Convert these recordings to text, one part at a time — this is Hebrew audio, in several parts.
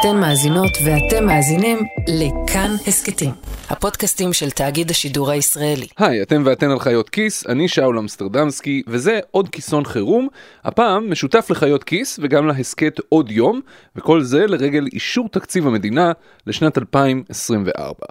אתן מאזינות ואתם מאזינים לכאן הסכתים, הפודקאסטים של תאגיד השידור הישראלי. היי, אתם ואתן על חיות כיס, אני שאול אמסטרדמסקי, וזה עוד כיסון חירום, הפעם משותף לחיות כיס וגם להסכת עוד יום, וכל זה לרגל אישור תקציב המדינה לשנת 2024.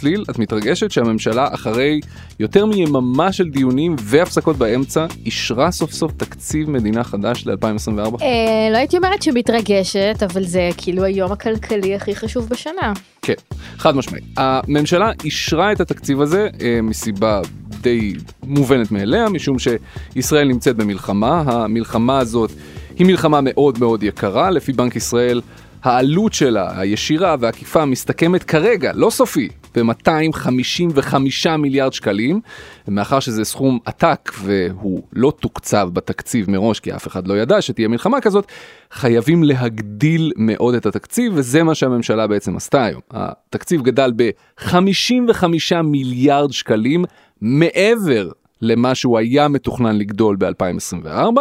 צליל, את מתרגשת שהממשלה אחרי יותר מיממה של דיונים והפסקות באמצע, אישרה סוף סוף תקציב מדינה חדש ל-2024? אה, לא הייתי אומרת שמתרגשת, אבל זה כאילו היום הכלכלי הכי חשוב בשנה. כן, חד משמעית. הממשלה אישרה את התקציב הזה אה, מסיבה די מובנת מאליה, משום שישראל נמצאת במלחמה, המלחמה הזאת היא מלחמה מאוד מאוד יקרה, לפי בנק ישראל. העלות שלה, הישירה והעקיפה, מסתכמת כרגע, לא סופי, ב-255 מיליארד שקלים, מאחר שזה סכום עתק והוא לא תוקצב בתקציב מראש, כי אף אחד לא ידע שתהיה מלחמה כזאת, חייבים להגדיל מאוד את התקציב, וזה מה שהממשלה בעצם עשתה היום. התקציב גדל ב-55 מיליארד שקלים מעבר למה שהוא היה מתוכנן לגדול ב-2024,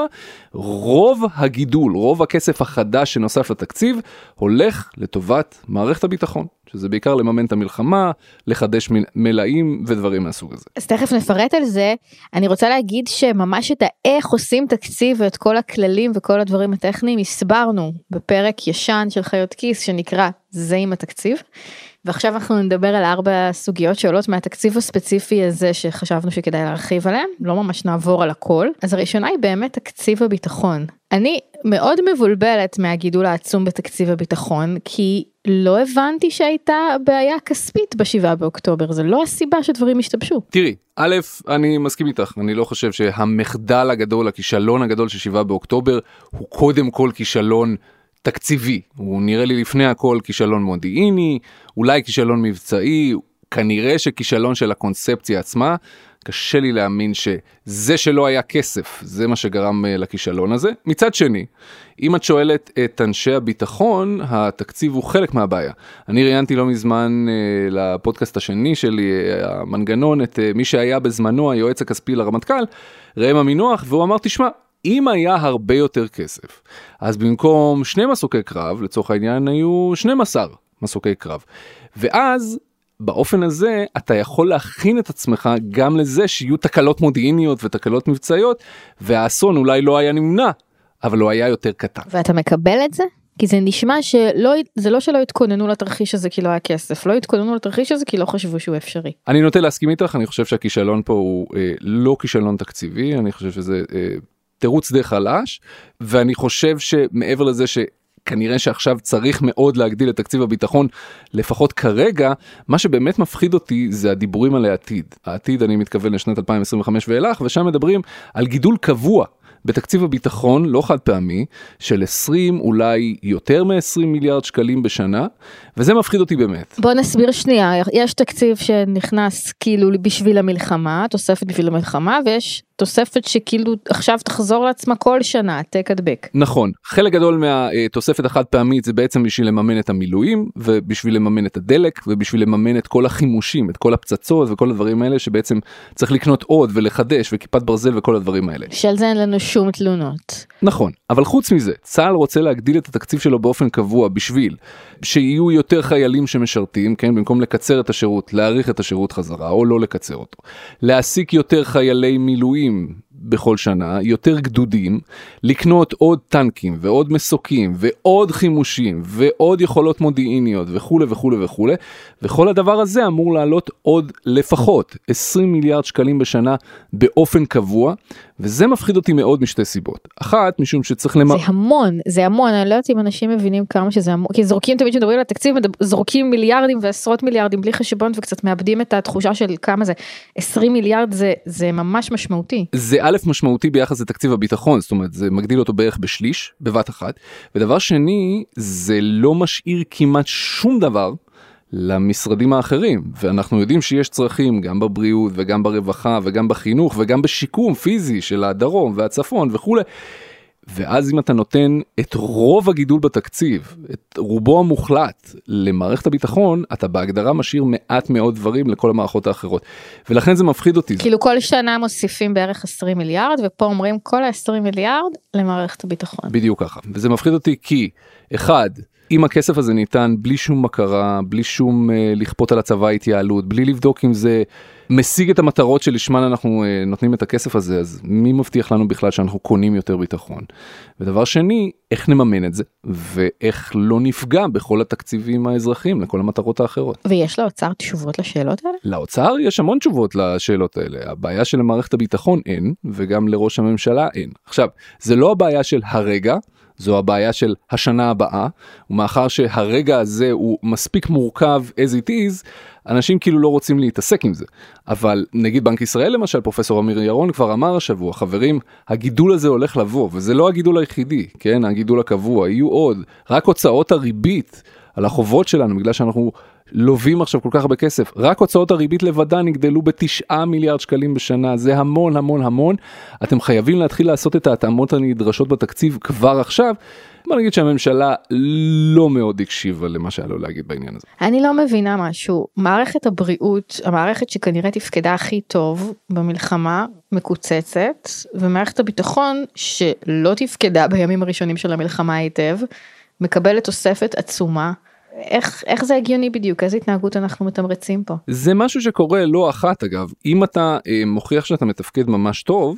רוב הגידול, רוב הכסף החדש שנוסף לתקציב, הולך לטובת מערכת הביטחון, שזה בעיקר לממן את המלחמה, לחדש מלאים ודברים מהסוג הזה. אז תכף נפרט על זה. אני רוצה להגיד שממש את האיך עושים תקציב ואת כל הכללים וכל הדברים הטכניים הסברנו בפרק ישן של חיות כיס שנקרא זה עם התקציב. ועכשיו אנחנו נדבר על ארבע סוגיות שעולות מהתקציב הספציפי הזה שחשבנו שכדאי להרחיב עליהם, לא ממש נעבור על הכל. אז הראשונה היא באמת תקציב הביטחון. אני מאוד מבולבלת מהגידול העצום בתקציב הביטחון, כי לא הבנתי שהייתה בעיה כספית בשבעה באוקטובר, זה לא הסיבה שדברים השתבשו. תראי, א', אני מסכים איתך, אני לא חושב שהמחדל הגדול, הכישלון הגדול של שבעה באוקטובר, הוא קודם כל כישלון תקציבי. הוא נראה לי לפני הכל כישלון מודיעיני, אולי כישלון מבצעי, כנראה שכישלון של הקונספציה עצמה. קשה לי להאמין שזה שלא היה כסף, זה מה שגרם אה, לכישלון הזה. מצד שני, אם את שואלת את אנשי הביטחון, התקציב הוא חלק מהבעיה. אני ראיינתי לא מזמן אה, לפודקאסט השני שלי, אה, המנגנון, את מי שהיה בזמנו היועץ הכספי לרמטכ"ל, ראם עמינוח, והוא אמר, תשמע, אם היה הרבה יותר כסף, אז במקום שני מסוקי קרב, לצורך העניין היו 12 מסוקי קרב. ואז באופן הזה אתה יכול להכין את עצמך גם לזה שיהיו תקלות מודיעיניות ותקלות מבצעיות, והאסון אולי לא היה נמנע, אבל הוא היה יותר קטן. ואתה מקבל את זה? כי זה נשמע שלא, זה לא שלא התכוננו לתרחיש הזה כי לא היה כסף, לא התכוננו לתרחיש הזה כי לא חשבו שהוא אפשרי. אני נוטה להסכים איתך, אני חושב שהכישלון פה הוא אה, לא כישלון תקציבי, אני חושב שזה אה, תירוץ די חלש, ואני חושב שמעבר לזה ש... כנראה שעכשיו צריך מאוד להגדיל את תקציב הביטחון, לפחות כרגע, מה שבאמת מפחיד אותי זה הדיבורים על העתיד. העתיד אני מתכוון לשנת 2025 ואילך, ושם מדברים על גידול קבוע בתקציב הביטחון, לא חד פעמי, של 20, אולי יותר מ-20 מיליארד שקלים בשנה, וזה מפחיד אותי באמת. בוא נסביר שנייה, יש תקציב שנכנס כאילו בשביל המלחמה, תוספת בשביל המלחמה, ויש תוספת שכאילו עכשיו תחזור לעצמה כל שנה, העתק הדבק. נכון, חלק גדול מהתוספת החד פעמית זה בעצם בשביל לממן את המילואים, ובשביל לממן את הדלק, ובשביל לממן את כל החימושים, את כל הפצצות וכל הדברים האלה שבעצם צריך לקנות עוד ולחדש וכיפת ברזל וכל הדברים האלה. של זה אין לנו שום תלונות. נכון, אבל חוץ מזה, צה"ל רוצה להגדיל את התקציב שלו באופן קבוע בשביל שיהיו יותר חיילים שמשרתים, כן, במקום לקצר את השירות, להאריך את השירות חזרה או לא לקצר אותו. להעסיק יותר חיילי מילואים dream בכל שנה, יותר גדודים, לקנות עוד טנקים ועוד מסוקים ועוד חימושים ועוד יכולות מודיעיניות וכולי וכולי וכולי, וכל הדבר הזה אמור לעלות עוד לפחות 20 מיליארד שקלים בשנה באופן קבוע, וזה מפחיד אותי מאוד משתי סיבות. אחת, משום שצריך למ... זה המון, זה המון, אני לא יודעת אם אנשים מבינים כמה שזה המון, כי זורקים תמיד כשמדברים על התקציב, זורקים מיליארדים ועשרות מיליארדים בלי חשבון וקצת מאבדים את התחושה של כמה זה, 20 מיליארד זה, זה ממש משמעותי. זה א' משמעותי ביחס לתקציב הביטחון, זאת אומרת זה מגדיל אותו בערך בשליש, בבת אחת, ודבר שני, זה לא משאיר כמעט שום דבר. למשרדים האחרים ואנחנו יודעים שיש צרכים גם בבריאות וגם ברווחה וגם בחינוך וגם בשיקום פיזי של הדרום והצפון וכולי. ואז אם אתה נותן את רוב הגידול בתקציב, את רובו המוחלט למערכת הביטחון, אתה בהגדרה משאיר מעט מאוד דברים לכל המערכות האחרות. ולכן זה מפחיד אותי. כאילו כל שנה מוסיפים בערך 20 מיליארד ופה אומרים כל ה-20 מיליארד למערכת הביטחון. בדיוק ככה. וזה מפחיד אותי כי, אחד, אם הכסף הזה ניתן בלי שום מכרה, בלי שום אה, לכפות על הצבא התייעלות, בלי לבדוק אם זה משיג את המטרות שלשמן אנחנו אה, נותנים את הכסף הזה, אז מי מבטיח לנו בכלל שאנחנו קונים יותר ביטחון? ודבר שני, איך נממן את זה, ואיך לא נפגע בכל התקציבים האזרחיים לכל המטרות האחרות. ויש לאוצר תשובות לשאלות האלה? לאוצר יש המון תשובות לשאלות האלה. הבעיה של מערכת הביטחון אין, וגם לראש הממשלה אין. עכשיו, זה לא הבעיה של הרגע. זו הבעיה של השנה הבאה, ומאחר שהרגע הזה הוא מספיק מורכב as it is, אנשים כאילו לא רוצים להתעסק עם זה. אבל נגיד בנק ישראל למשל, פרופסור אמיר ירון כבר אמר השבוע, חברים, הגידול הזה הולך לבוא, וזה לא הגידול היחידי, כן, הגידול הקבוע, יהיו עוד, רק הוצאות הריבית על החובות שלנו, בגלל שאנחנו לווים עכשיו כל כך הרבה כסף, רק הוצאות הריבית לבדן יגדלו בתשעה מיליארד שקלים בשנה, זה המון המון המון. אתם חייבים להתחיל לעשות את ההתאמות הנדרשות בתקציב כבר עכשיו. בוא נגיד שהממשלה לא מאוד הקשיבה למה שהיה לו להגיד בעניין הזה. אני לא מבינה משהו, מערכת הבריאות, המערכת שכנראה תפקדה הכי טוב במלחמה, מקוצצת, ומערכת הביטחון שלא תפקדה בימים הראשונים של המלחמה היטב, מקבלת תוספת עצומה. איך, איך זה הגיוני בדיוק? איזה התנהגות אנחנו מתמרצים פה? זה משהו שקורה לא אחת אגב. אם אתה אה, מוכיח שאתה מתפקד ממש טוב,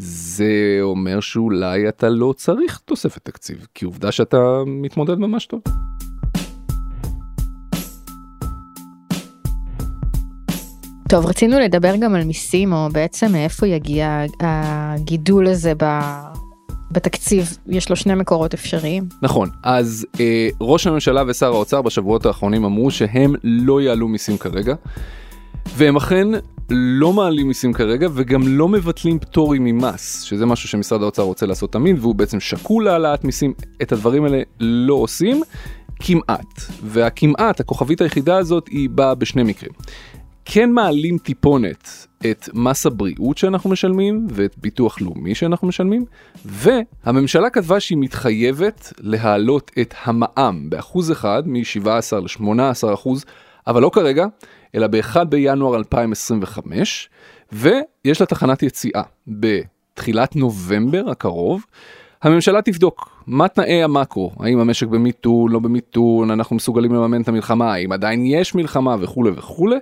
זה אומר שאולי אתה לא צריך תוספת תקציב, כי עובדה שאתה מתמודד ממש טוב. טוב, רצינו לדבר גם על מיסים, או בעצם מאיפה יגיע הגידול הזה ב... בתקציב יש לו שני מקורות אפשריים. נכון, אז אה, ראש הממשלה ושר האוצר בשבועות האחרונים אמרו שהם לא יעלו מיסים כרגע, והם אכן לא מעלים מיסים כרגע וגם לא מבטלים פטורים ממס, שזה משהו שמשרד האוצר רוצה לעשות תמיד, והוא בעצם שקול להעלאת מיסים, את הדברים האלה לא עושים. כמעט, והכמעט, הכוכבית היחידה הזאת היא באה בשני מקרים. כן מעלים טיפונת את מס הבריאות שאנחנו משלמים ואת ביטוח לאומי שאנחנו משלמים, והממשלה כתבה שהיא מתחייבת להעלות את המע"מ באחוז אחד מ-17 ל-18 אחוז, אבל לא כרגע, אלא ב-1 בינואר 2025, ויש לה תחנת יציאה בתחילת נובמבר הקרוב. הממשלה תבדוק מה תנאי המאקרו, האם המשק במיתון, לא במיתון, אנחנו מסוגלים לממן את המלחמה, האם עדיין יש מלחמה וכולי וכולי,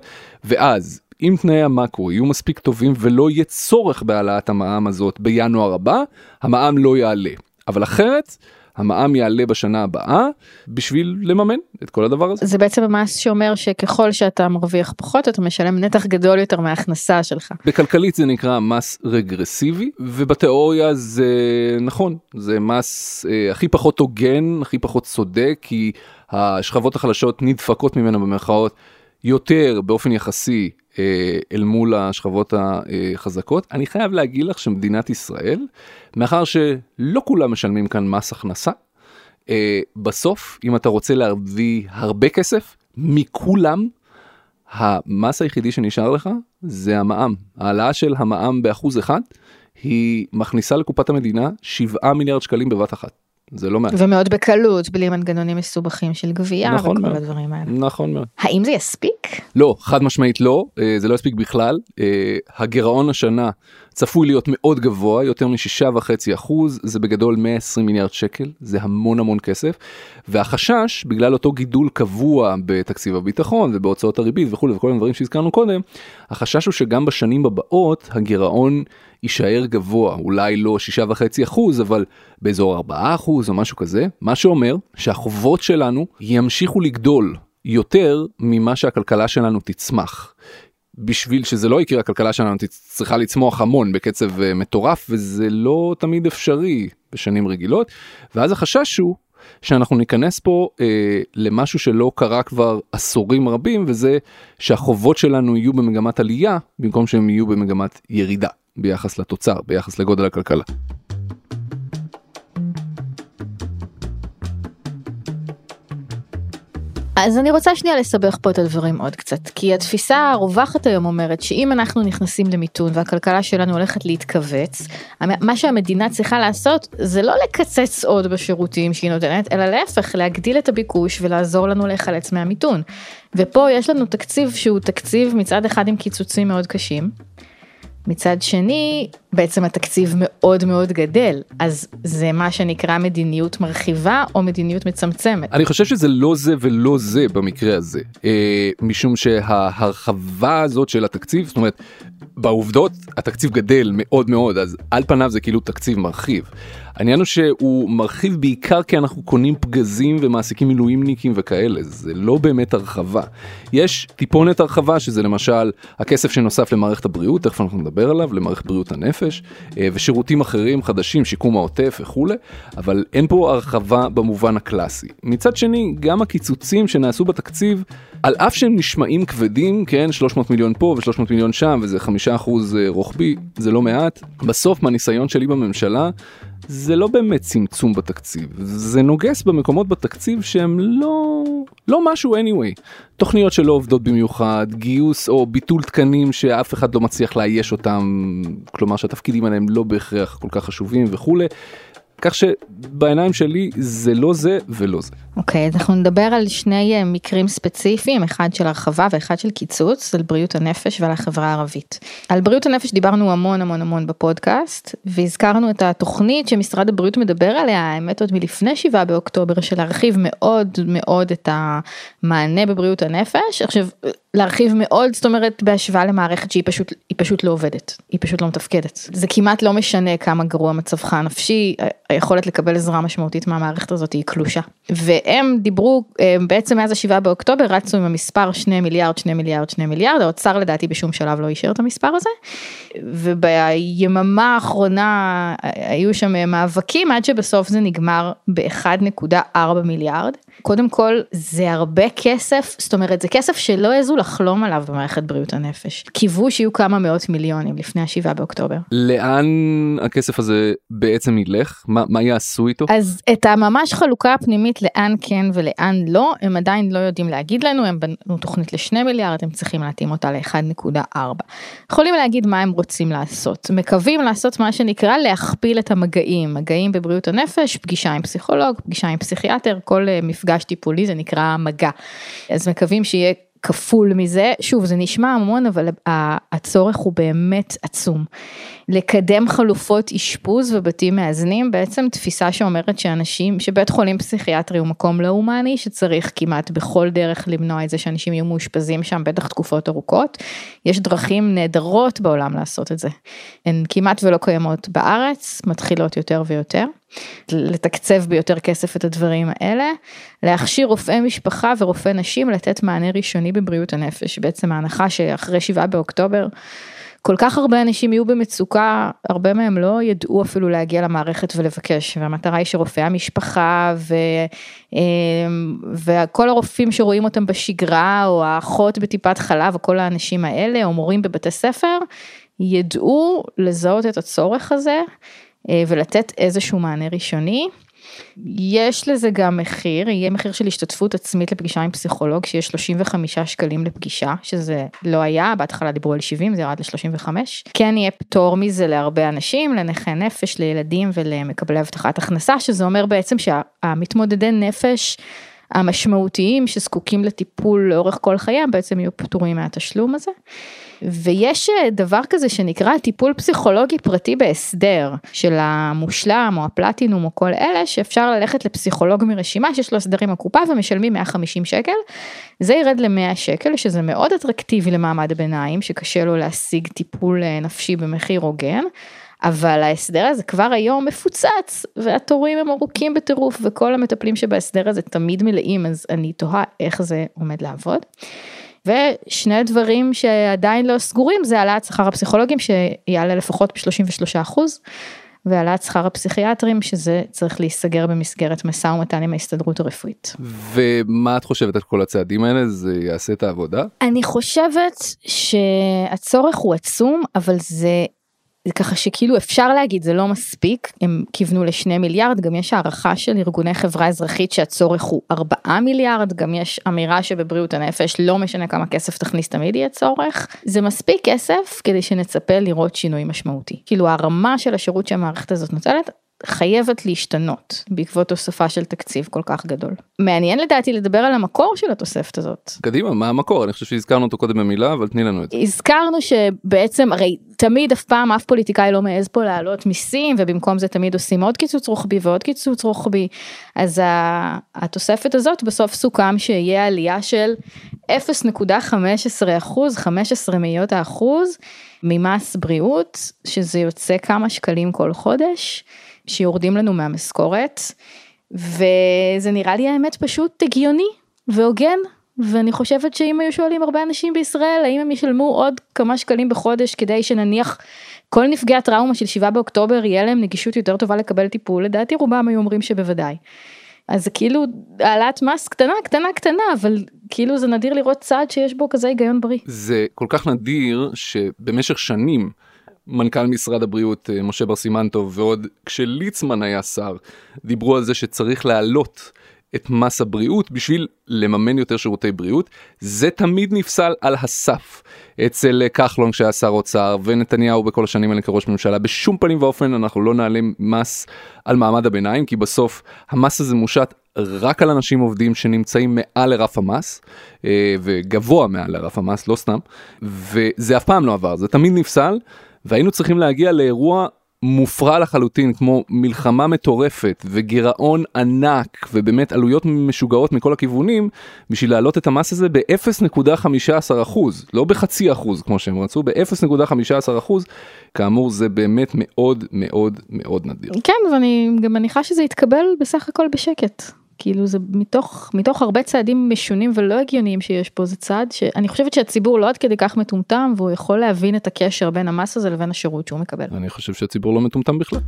ואז אם תנאי המאקרו יהיו מספיק טובים ולא יהיה צורך בהעלאת המע"מ הזאת בינואר הבא, המע"מ לא יעלה. אבל אחרת, המע"מ יעלה בשנה הבאה בשביל לממן את כל הדבר הזה. זה בעצם מס שאומר שככל שאתה מרוויח פחות אתה משלם נתח גדול יותר מההכנסה שלך. בכלכלית זה נקרא מס רגרסיבי ובתיאוריה זה נכון זה מס אה, הכי פחות הוגן הכי פחות צודק כי השכבות החלשות נדפקות ממנו במרכאות יותר באופן יחסי אל מול השכבות החזקות. אני חייב להגיד לך שמדינת ישראל, מאחר שלא כולם משלמים כאן מס הכנסה, אה, בסוף, אם אתה רוצה להביא הרבה כסף, מכולם, המס היחידי שנשאר לך זה המע"מ. העלאה של המע"מ באחוז אחד, היא מכניסה לקופת המדינה 7 מיליארד שקלים בבת אחת. זה לא מעט. ומאוד בקלות, בלי מנגנונים מסובכים של גבייה נכון וכל מאוד. הדברים האלה. נכון מאוד. האם זה יספיק? לא, חד משמעית לא, אה, זה לא יספיק בכלל. אה, הגירעון השנה צפוי להיות מאוד גבוה, יותר משישה וחצי אחוז, זה בגדול 120 מיליארד שקל, זה המון המון כסף. והחשש, בגלל אותו גידול קבוע בתקציב הביטחון ובהוצאות הריבית וכולי וכל הדברים שהזכרנו קודם, החשש הוא שגם בשנים הבאות הגירעון יישאר גבוה, אולי לא שישה וחצי אחוז, אבל באזור ארבעה אחוז או משהו כזה, מה שאומר שהחובות שלנו ימשיכו לגדול יותר ממה שהכלכלה שלנו תצמח. בשביל שזה לא יקרה הכלכלה שלנו צריכה לצמוח המון בקצב אה, מטורף וזה לא תמיד אפשרי בשנים רגילות ואז החשש הוא שאנחנו ניכנס פה אה, למשהו שלא קרה כבר עשורים רבים וזה שהחובות שלנו יהיו במגמת עלייה במקום שהם יהיו במגמת ירידה ביחס לתוצר ביחס לגודל הכלכלה. אז אני רוצה שנייה לסבך פה את הדברים עוד קצת, כי התפיסה הרווחת היום אומרת שאם אנחנו נכנסים למיתון והכלכלה שלנו הולכת להתכווץ, מה שהמדינה צריכה לעשות זה לא לקצץ עוד בשירותים שהיא נותנת, אלא להפך, להגדיל את הביקוש ולעזור לנו להיחלץ מהמיתון. ופה יש לנו תקציב שהוא תקציב מצד אחד עם קיצוצים מאוד קשים, מצד שני בעצם התקציב מאוד מאוד גדל אז זה מה שנקרא מדיניות מרחיבה או מדיניות מצמצמת. אני חושב שזה לא זה ולא זה במקרה הזה אה, משום שההרחבה הזאת של התקציב זאת אומרת בעובדות התקציב גדל מאוד מאוד אז על פניו זה כאילו תקציב מרחיב. העניין הוא שהוא מרחיב בעיקר כי אנחנו קונים פגזים ומעסיקים מילואימניקים וכאלה זה לא באמת הרחבה. יש טיפונת הרחבה שזה למשל הכסף שנוסף למערכת הבריאות תכף אנחנו נדבר עליו למערכת בריאות הנפש אה, ושירותים אחרים חדשים שיקום העוטף וכולי אבל אין פה הרחבה במובן הקלאסי. מצד שני גם הקיצוצים שנעשו בתקציב על אף שהם נשמעים כבדים כן 300 מיליון פה ו300 מיליון שם וזה חמישה אחוז אה, רוחבי זה לא מעט בסוף מהניסיון שלי בממשלה. זה לא באמת צמצום בתקציב זה נוגס במקומות בתקציב שהם לא לא משהו anyway תוכניות שלא עובדות במיוחד גיוס או ביטול תקנים שאף אחד לא מצליח לאייש אותם כלומר שהתפקידים עליהם לא בהכרח כל כך חשובים וכולי כך שבעיניים שלי זה לא זה ולא זה. אוקיי, okay, אז אנחנו נדבר על שני אה, מקרים ספציפיים, אחד של הרחבה ואחד של קיצוץ, על בריאות הנפש ועל החברה הערבית. על בריאות הנפש דיברנו המון המון המון בפודקאסט, והזכרנו את התוכנית שמשרד הבריאות מדבר עליה, האמת עוד מלפני 7 באוקטובר, של להרחיב מאוד מאוד את המענה בבריאות הנפש. עכשיו, להרחיב מאוד, זאת אומרת בהשוואה למערכת שהיא פשוט, פשוט לא עובדת, היא פשוט לא מתפקדת. זה כמעט לא משנה כמה גרוע מצבך הנפשי, היכולת לקבל עזרה משמעותית מהמערכת הזאת היא קלושה. והם דיברו, אה, בעצם מאז השבעה באוקטובר רצו עם המספר 2 מיליארד, 2 מיליארד, 2 מיליארד, האוצר לדעתי בשום שלב לא אישר את המספר הזה. וביממה האחרונה היו שם מאבקים עד שבסוף זה נגמר ב-1.4 מיליארד. קודם כל זה הרבה כסף, זאת אומרת זה כסף שלא העזו לחלום עליו במערכת בריאות הנפש. קיוו שיהיו כמה מאות מיליונים לפני השבעה באוקטובר. לאן הכסף הזה בעצם ילך? מה, מה יעשו איתו? אז את הממש חלוקה הפנימית לאן כן ולאן לא, הם עדיין לא יודעים להגיד לנו, הם בנו תוכנית לשני מיליארד, הם צריכים להתאים אותה ל-1.4. יכולים להגיד מה הם רוצים לעשות, מקווים לעשות מה שנקרא להכפיל את המגעים, מגעים בבריאות הנפש, פגישה עם פסיכולוג, פגישה עם פסיכיאטר, כל אה, מפגש טיפולי זה נקרא מגע. אז מקווים שיהיה כפול מזה, שוב זה נשמע המון אבל הצורך הוא באמת עצום. לקדם חלופות אשפוז ובתים מאזנים בעצם תפיסה שאומרת שאנשים שבית חולים פסיכיאטרי הוא מקום לא הומני שצריך כמעט בכל דרך למנוע את זה שאנשים יהיו מאושפזים שם בטח תקופות ארוכות. יש דרכים נהדרות בעולם לעשות את זה. הן כמעט ולא קיימות בארץ מתחילות יותר ויותר. לתקצב ביותר כסף את הדברים האלה, להכשיר רופאי משפחה ורופאי נשים לתת מענה ראשוני בבריאות הנפש, בעצם ההנחה שאחרי שבעה באוקטובר כל כך הרבה אנשים יהיו במצוקה, הרבה מהם לא ידעו אפילו להגיע למערכת ולבקש, והמטרה היא שרופאי המשפחה ו, אמ, וכל הרופאים שרואים אותם בשגרה, או האחות בטיפת חלב, או כל האנשים האלה, או מורים בבתי ספר, ידעו לזהות את הצורך הזה אה, ולתת איזשהו מענה ראשוני. יש לזה גם מחיר, יהיה מחיר של השתתפות עצמית לפגישה עם פסיכולוג שיש 35 שקלים לפגישה, שזה לא היה, בהתחלה דיברו על 70, זה ירד ל-35. כן יהיה פטור מזה להרבה אנשים, לנכי נפש, לילדים ולמקבלי הבטחת הכנסה, שזה אומר בעצם שהמתמודדי נפש המשמעותיים שזקוקים לטיפול לאורך כל חייהם בעצם יהיו פטורים מהתשלום הזה. ויש אה, דבר כזה שנקרא טיפול פסיכולוגי פרטי בהסדר של המושלם או הפלטינום או כל אלה שאפשר ללכת לפסיכולוג מרשימה שיש לו הסדר עם הקופה ומשלמים 150 שקל. זה ירד ל-100 שקל שזה מאוד אטרקטיבי למעמד הביניים שקשה לו להשיג טיפול אה, נפשי במחיר הוגן. אבל ההסדר הזה כבר היום מפוצץ והתורים הם ארוכים בטירוף וכל המטפלים שבהסדר הזה תמיד מלאים אז אני תוהה איך זה עומד לעבוד. ושני דברים שעדיין לא סגורים זה העלאת שכר הפסיכולוגים שיעלה לפחות ב-33 אחוז. והעלאת שכר הפסיכיאטרים שזה צריך להיסגר במסגרת משא ומתן עם ההסתדרות הרפואית. ומה את חושבת על כל הצעדים האלה זה יעשה את העבודה? אני חושבת שהצורך הוא עצום אבל זה ככה שכאילו אפשר להגיד זה לא מספיק. הם כיוונו לשני מיליארד גם יש הערכה של ארגוני חברה אזרחית שהצורך הוא ארבעה מיליארד גם יש אמירה שבבריאות הנפש לא משנה כמה כסף תכניס תמיד יהיה צורך. זה מספיק כסף כדי שנצפה לראות שינוי משמעותי. כאילו הרמה של השירות שהמערכת הזאת נותנת חייבת להשתנות בעקבות תוספה של תקציב כל כך גדול. מעניין לדעתי לדבר על המקור של התוספת הזאת. קדימה מה המקור אני חושב שהזכרנו אותו קודם במילה אבל תני לנו את זה. הזכרנו שבעצם הרי תמיד אף פעם אף פוליטיקאי לא מעז פה להעלות מיסים ובמקום זה תמיד עושים עוד קיצוץ רוחבי ועוד קיצוץ רוחבי אז התוספת הזאת בסוף סוכם שיהיה עלייה של 0.15 אחוז 15 מאיות האחוז ממס בריאות שזה יוצא כמה שקלים כל חודש. שיורדים לנו מהמשכורת וזה נראה לי האמת פשוט הגיוני והוגן ואני חושבת שאם היו שואלים הרבה אנשים בישראל האם הם ישלמו עוד כמה שקלים בחודש כדי שנניח כל נפגעי הטראומה של 7 באוקטובר יהיה להם נגישות יותר טובה לקבל טיפול לדעתי רובם היו אומרים שבוודאי. אז זה כאילו העלאת מס קטנה קטנה קטנה אבל כאילו זה נדיר לראות צעד שיש בו כזה היגיון בריא. זה כל כך נדיר שבמשך שנים. מנכ"ל משרד הבריאות אה, משה בר סימנטוב ועוד כשליצמן היה שר דיברו על זה שצריך להעלות את מס הבריאות בשביל לממן יותר שירותי בריאות זה תמיד נפסל על הסף אצל כחלון כשהיה שר אוצר ונתניהו בכל השנים האלה כראש ממשלה בשום פנים ואופן אנחנו לא נעלה מס על מעמד הביניים כי בסוף המס הזה מושת רק על אנשים עובדים שנמצאים מעל לרף המס אה, וגבוה מעל לרף המס לא סתם וזה אף פעם לא עבר זה תמיד נפסל. והיינו צריכים להגיע לאירוע מופרע לחלוטין כמו מלחמה מטורפת וגירעון ענק ובאמת עלויות משוגעות מכל הכיוונים בשביל להעלות את המס הזה ב-0.15 אחוז לא בחצי אחוז כמו שהם רצו ב-0.15 אחוז כאמור זה באמת מאוד מאוד מאוד נדיר. כן ואני גם מניחה שזה יתקבל בסך הכל בשקט. כאילו זה מתוך מתוך הרבה צעדים משונים ולא הגיוניים שיש פה זה צעד שאני חושבת שהציבור לא עד כדי כך מטומטם והוא יכול להבין את הקשר בין המס הזה לבין השירות שהוא מקבל. אני חושב שהציבור לא מטומטם בכלל.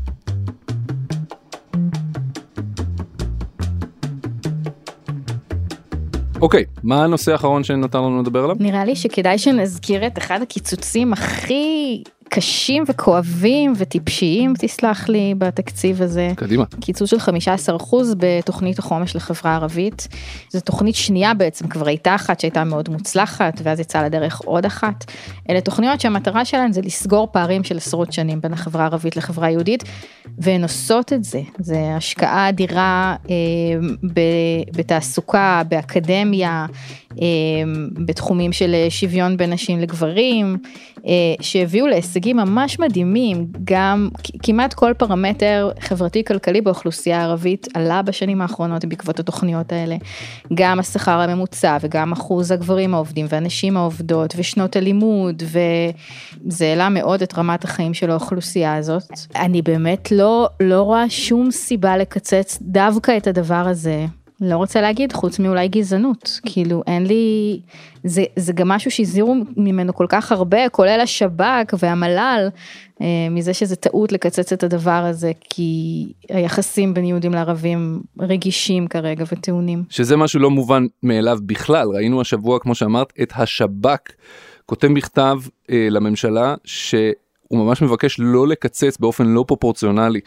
אוקיי, okay, מה הנושא האחרון שנותר לנו לדבר עליו? נראה לי שכדאי שנזכיר את אחד הקיצוצים הכי קשים וכואבים וטיפשיים, תסלח לי, בתקציב הזה. קדימה. קיצוץ של 15% בתוכנית החומש לחברה הערבית. זו תוכנית שנייה בעצם, כבר הייתה אחת שהייתה מאוד מוצלחת, ואז יצאה לדרך עוד אחת. אלה תוכניות שהמטרה שלהן זה לסגור פערים של עשרות שנים בין החברה הערבית לחברה היהודית, והן עושות את זה. זה השקעה אדירה אה, בתעסוקה, באקדמיה, אה, בתחומים של שוויון בין נשים לגברים, אה, שהביאו להישגים ממש מדהימים, גם כמעט כל פרמטר חברתי כלכלי באוכלוסייה הערבית עלה בשנים האחרונות בעקבות התוכניות האלה. גם השכר הממוצע וגם אחוז הגברים העובדים והנשים העובדות ושנות הלימוד וזה העלה מאוד את רמת החיים של האוכלוסייה הזאת. אני באמת לא, לא רואה שום סיבה לקצץ דווקא את הדבר הזה. לא רוצה להגיד חוץ מאולי גזענות כאילו אין לי זה זה גם משהו שהזהירו ממנו כל כך הרבה כולל השב"כ והמל"ל אה, מזה שזה טעות לקצץ את הדבר הזה כי היחסים בין יהודים לערבים רגישים כרגע וטעונים. שזה משהו לא מובן מאליו בכלל ראינו השבוע כמו שאמרת את השב"כ כותב מכתב אה, לממשלה שהוא ממש מבקש לא לקצץ באופן לא פרופורציונלי.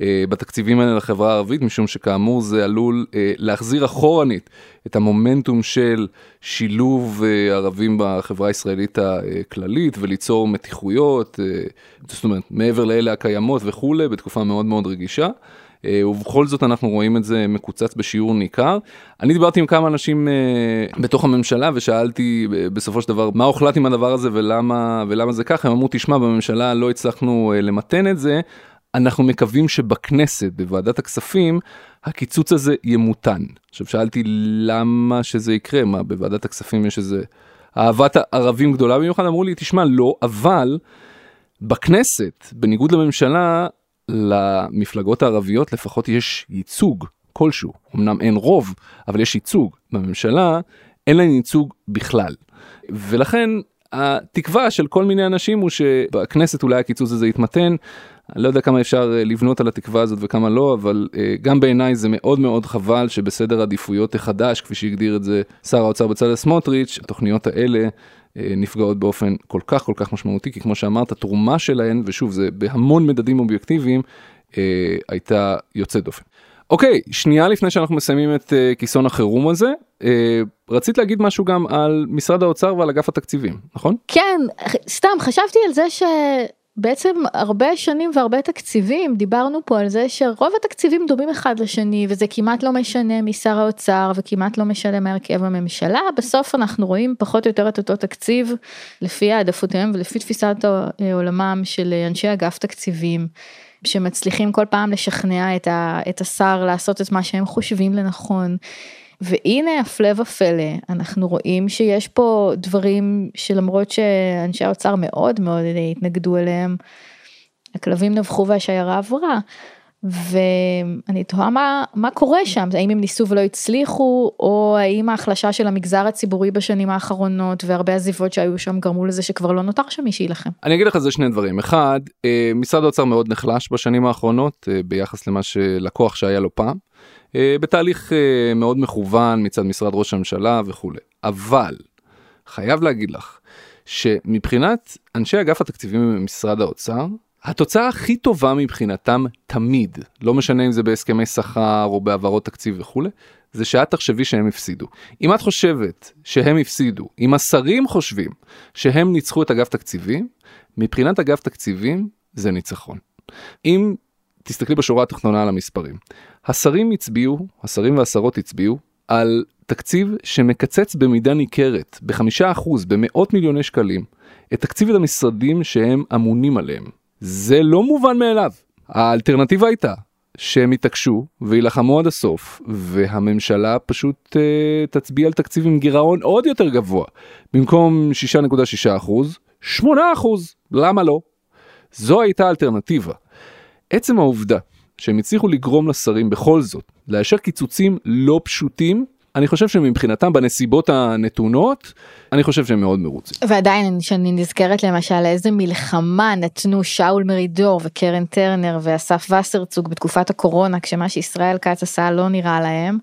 אה, בתקציבים האלה לחברה הערבית, משום שכאמור זה עלול אה, להחזיר אחורנית את המומנטום של שילוב אה, ערבים בחברה הישראלית הכללית וליצור מתיחויות, זאת אומרת, מעבר לאלה הקיימות וכולי, בתקופה מאוד מאוד רגישה. ובכל זאת אנחנו רואים את זה מקוצץ בשיעור ניכר. אני דיברתי עם כמה אנשים בתוך הממשלה ושאלתי בסופו של דבר מה הוחלט עם הדבר הזה ולמה, ולמה זה ככה, הם אמרו תשמע בממשלה לא הצלחנו למתן את זה, אנחנו מקווים שבכנסת, בוועדת הכספים, הקיצוץ הזה ימותן. עכשיו שאלתי למה שזה יקרה, מה בוועדת הכספים יש איזה אהבת ערבים גדולה במיוחד, אמרו לי תשמע לא, אבל בכנסת, בניגוד לממשלה, למפלגות הערביות לפחות יש ייצוג כלשהו. אמנם אין רוב, אבל יש ייצוג. בממשלה אין להם ייצוג בכלל. ולכן התקווה של כל מיני אנשים הוא שבכנסת אולי הקיצוץ הזה יתמתן. אני לא יודע כמה אפשר אה, לבנות על התקווה הזאת וכמה לא, אבל אה, גם בעיניי זה מאוד מאוד חבל שבסדר עדיפויות החדש, כפי שהגדיר את זה שר האוצר בצלאל סמוטריץ', התוכניות האלה אה, נפגעות באופן כל כך כל כך משמעותי, כי כמו שאמרת, התרומה שלהן, ושוב, זה בהמון מדדים אובייקטיביים, הייתה יוצאת דופן. אוקיי, שנייה לפני שאנחנו מסיימים את כיסון החירום הזה, רצית להגיד משהו גם על משרד האוצר ועל אגף התקציבים, נכון? כן, סתם חשבתי על זה שבעצם הרבה שנים והרבה תקציבים דיברנו פה על זה שרוב התקציבים דומים אחד לשני וזה כמעט לא משנה משר האוצר וכמעט לא משנה מהרכב הממשלה בסוף אנחנו רואים פחות או יותר את אותו תקציב לפי העדפותיהם ולפי תפיסת עולמם של אנשי אגף תקציבים. שמצליחים כל פעם לשכנע את, ה, את השר לעשות את מה שהם חושבים לנכון. והנה הפלא ופלא, אנחנו רואים שיש פה דברים שלמרות שאנשי האוצר מאוד מאוד התנגדו אליהם, הכלבים נבחו והשיירה עברה. ואני תוהה מה, מה קורה שם, האם הם ניסו ולא הצליחו, או האם ההחלשה של המגזר הציבורי בשנים האחרונות והרבה עזיבות שהיו שם גרמו לזה שכבר לא נותר שם מי שיילחם. אני אגיד לך זה שני דברים, אחד, אה, משרד האוצר מאוד נחלש בשנים האחרונות אה, ביחס למה שלקוח שהיה לו פעם, אה, בתהליך מאוד מכוון מצד משרד ראש הממשלה וכולי, אבל חייב להגיד לך שמבחינת אנשי אגף התקציבים במשרד האוצר, התוצאה הכי טובה מבחינתם תמיד, לא משנה אם זה בהסכמי שכר או בהעברות תקציב וכולי, זה שאת תחשבי שהם הפסידו. אם את חושבת שהם הפסידו, אם השרים חושבים שהם ניצחו את אגף תקציבים, מבחינת אגף תקציבים זה ניצחון. אם תסתכלי בשורה התחתונה על המספרים, השרים הצביעו, השרים והשרות הצביעו, על תקציב שמקצץ במידה ניכרת, בחמישה אחוז, במאות מיליוני שקלים, את תקציב המשרדים שהם אמונים עליהם. זה לא מובן מאליו. האלטרנטיבה הייתה שהם יתעקשו ויילחמו עד הסוף והממשלה פשוט uh, תצביע על תקציב עם גירעון עוד יותר גבוה במקום 6.6 אחוז 8 אחוז למה לא? זו הייתה האלטרנטיבה. עצם העובדה שהם הצליחו לגרום לשרים בכל זאת לאשר קיצוצים לא פשוטים אני חושב שמבחינתם בנסיבות הנתונות, אני חושב שהם מאוד מרוצים. ועדיין שאני נזכרת למשל איזה מלחמה נתנו שאול מרידור וקרן טרנר ואסף וסרצוג בתקופת הקורונה כשמה שישראל כץ עשה לא נראה להם.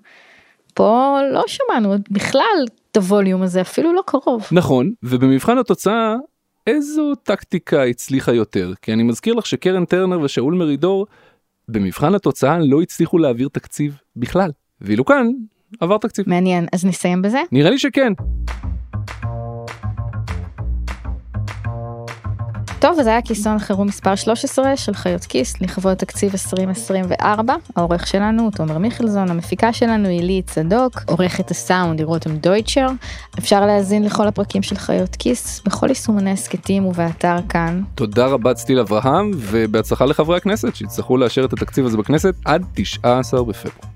פה לא שמענו בכלל את הווליום הזה אפילו לא קרוב. נכון ובמבחן התוצאה איזו טקטיקה הצליחה יותר כי אני מזכיר לך שקרן טרנר ושאול מרידור במבחן התוצאה לא הצליחו להעביר תקציב בכלל ואילו כאן עבר תקציב. מעניין, אז נסיים בזה? נראה לי שכן. טוב, אז היה כיסון חירום מספר 13 של חיות כיס לכבוד תקציב 2024. העורך שלנו הוא תומר מיכלזון, המפיקה שלנו היא לי צדוק, עורכת הסאונד היא רותם דויטשר. אפשר להאזין לכל הפרקים של חיות כיס בכל יישומוני הסכתים ובאתר כאן. תודה רבה צטיל אברהם, ובהצלחה לחברי הכנסת שיצטרכו לאשר את התקציב הזה בכנסת עד 19 בפברואר.